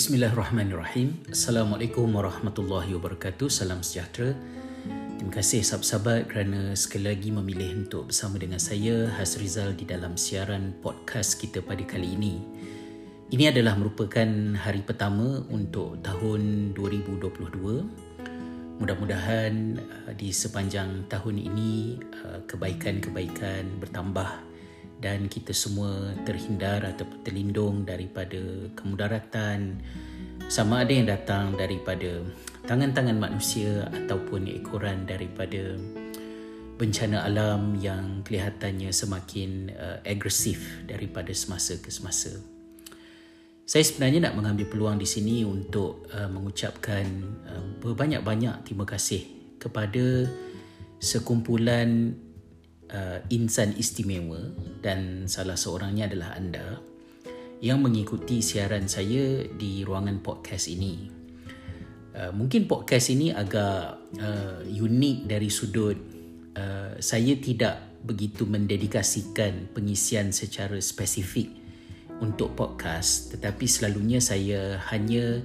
Bismillahirrahmanirrahim. Assalamualaikum warahmatullahi wabarakatuh. Salam sejahtera. Terima kasih sahabat-sahabat kerana sekali lagi memilih untuk bersama dengan saya Hasrizal di dalam siaran podcast kita pada kali ini. Ini adalah merupakan hari pertama untuk tahun 2022. Mudah-mudahan uh, di sepanjang tahun ini uh, kebaikan-kebaikan bertambah dan kita semua terhindar atau terlindung daripada kemudaratan sama ada yang datang daripada tangan-tangan manusia ataupun ekoran daripada bencana alam yang kelihatannya semakin uh, agresif daripada semasa ke semasa. Saya sebenarnya nak mengambil peluang di sini untuk uh, mengucapkan uh, berbanyak-banyak terima kasih kepada sekumpulan uh, insan istimewa dan salah seorangnya adalah anda yang mengikuti siaran saya di ruangan podcast ini. Uh, mungkin podcast ini agak uh, unik dari sudut uh, saya tidak begitu mendedikasikan pengisian secara spesifik untuk podcast tetapi selalunya saya hanya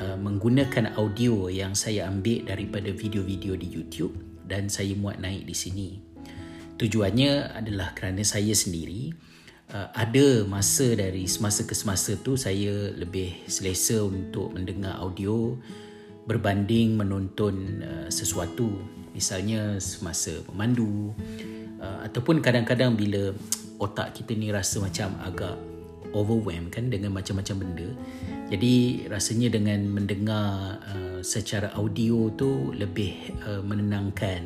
uh, menggunakan audio yang saya ambil daripada video-video di YouTube dan saya muat naik di sini. Tujuannya adalah kerana saya sendiri uh, ada masa dari semasa ke semasa tu saya lebih selesa untuk mendengar audio berbanding menonton uh, sesuatu. Misalnya semasa memandu uh, ataupun kadang-kadang bila otak kita ni rasa macam agak overwhelmed kan dengan macam-macam benda. Jadi rasanya dengan mendengar uh, secara audio tu lebih uh, menenangkan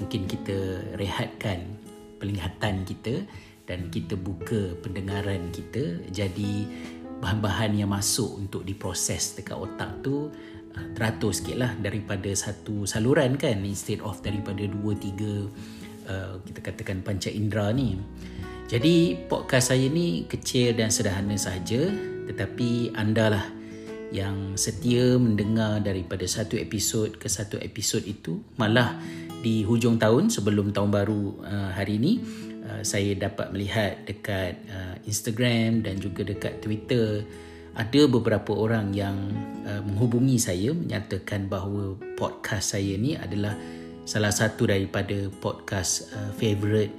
mungkin kita rehatkan penglihatan kita dan kita buka pendengaran kita. Jadi bahan-bahan yang masuk untuk diproses dekat otak tu uh, teratur sikit lah daripada satu saluran kan. Instead of daripada dua tiga uh, kita katakan panca indera ni. Jadi podcast saya ni kecil dan sederhana sahaja tetapi anda lah yang setia mendengar daripada satu episod ke satu episod itu malah di hujung tahun sebelum tahun baru uh, hari ini uh, saya dapat melihat dekat uh, Instagram dan juga dekat Twitter ada beberapa orang yang uh, menghubungi saya menyatakan bahawa podcast saya ni adalah salah satu daripada podcast uh, favorite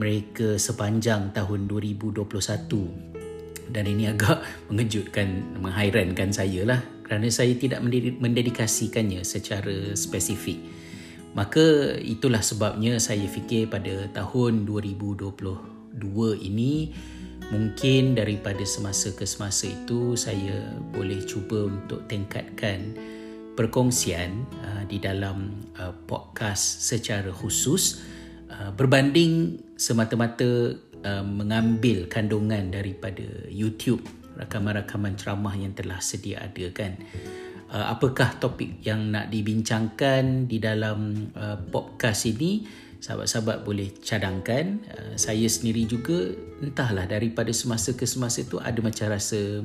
mereka sepanjang tahun 2021 dan ini agak mengejutkan menghairankan saya lah kerana saya tidak mendedikasikannya secara spesifik Maka itulah sebabnya saya fikir pada tahun 2022 ini mungkin daripada semasa ke semasa itu saya boleh cuba untuk tingkatkan perkongsian uh, di dalam uh, podcast secara khusus uh, berbanding semata-mata uh, mengambil kandungan daripada YouTube rakaman-rakaman ceramah yang telah sedia ada kan uh, apakah topik yang nak dibincangkan di dalam uh, podcast ini? Sahabat-sahabat boleh cadangkan. Uh, saya sendiri juga entahlah daripada semasa ke semasa tu ada macam rasa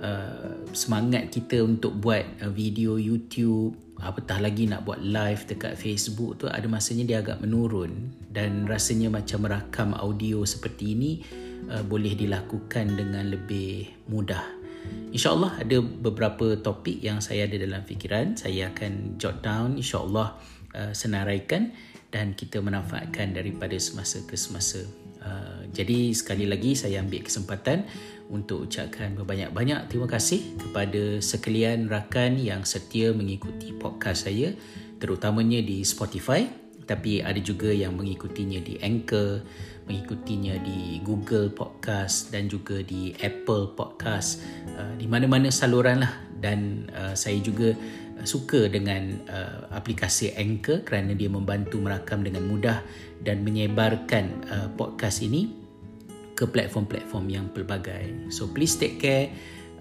uh, semangat kita untuk buat uh, video YouTube. Apatah lagi nak buat live dekat Facebook tu ada masanya dia agak menurun. Dan rasanya macam merakam audio seperti ini uh, boleh dilakukan dengan lebih mudah InsyaAllah ada beberapa topik yang saya ada dalam fikiran. Saya akan jot down insyaAllah uh, senaraikan dan kita manfaatkan daripada semasa ke semasa. Uh, jadi sekali lagi saya ambil kesempatan untuk ucapkan berbanyak-banyak terima kasih kepada sekalian rakan yang setia mengikuti podcast saya terutamanya di Spotify tapi ada juga yang mengikutinya di Anchor mengikutinya di Google Podcast dan juga di Apple Podcast. Uh, di mana-mana saluran lah. Dan uh, saya juga suka dengan uh, aplikasi Anchor kerana dia membantu merakam dengan mudah dan menyebarkan uh, podcast ini ke platform-platform yang pelbagai. So please take care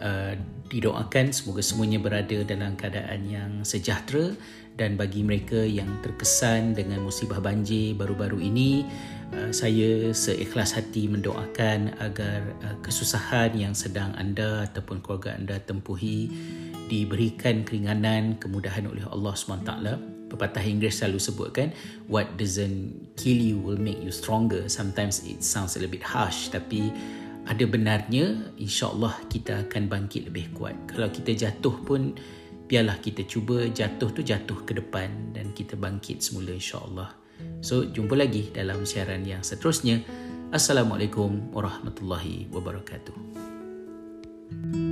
uh, didoakan semoga semuanya berada dalam keadaan yang sejahtera dan bagi mereka yang terkesan dengan musibah banjir baru-baru ini uh, saya seikhlas hati mendoakan agar uh, kesusahan yang sedang anda ataupun keluarga anda tempuhi diberikan keringanan kemudahan oleh Allah SWT pepatah Inggeris selalu sebutkan what doesn't kill you will make you stronger. Sometimes it sounds a little bit harsh tapi ada benarnya insya-Allah kita akan bangkit lebih kuat. Kalau kita jatuh pun biarlah kita cuba jatuh tu jatuh ke depan dan kita bangkit semula insya-Allah. So jumpa lagi dalam siaran yang seterusnya. Assalamualaikum warahmatullahi wabarakatuh. thank you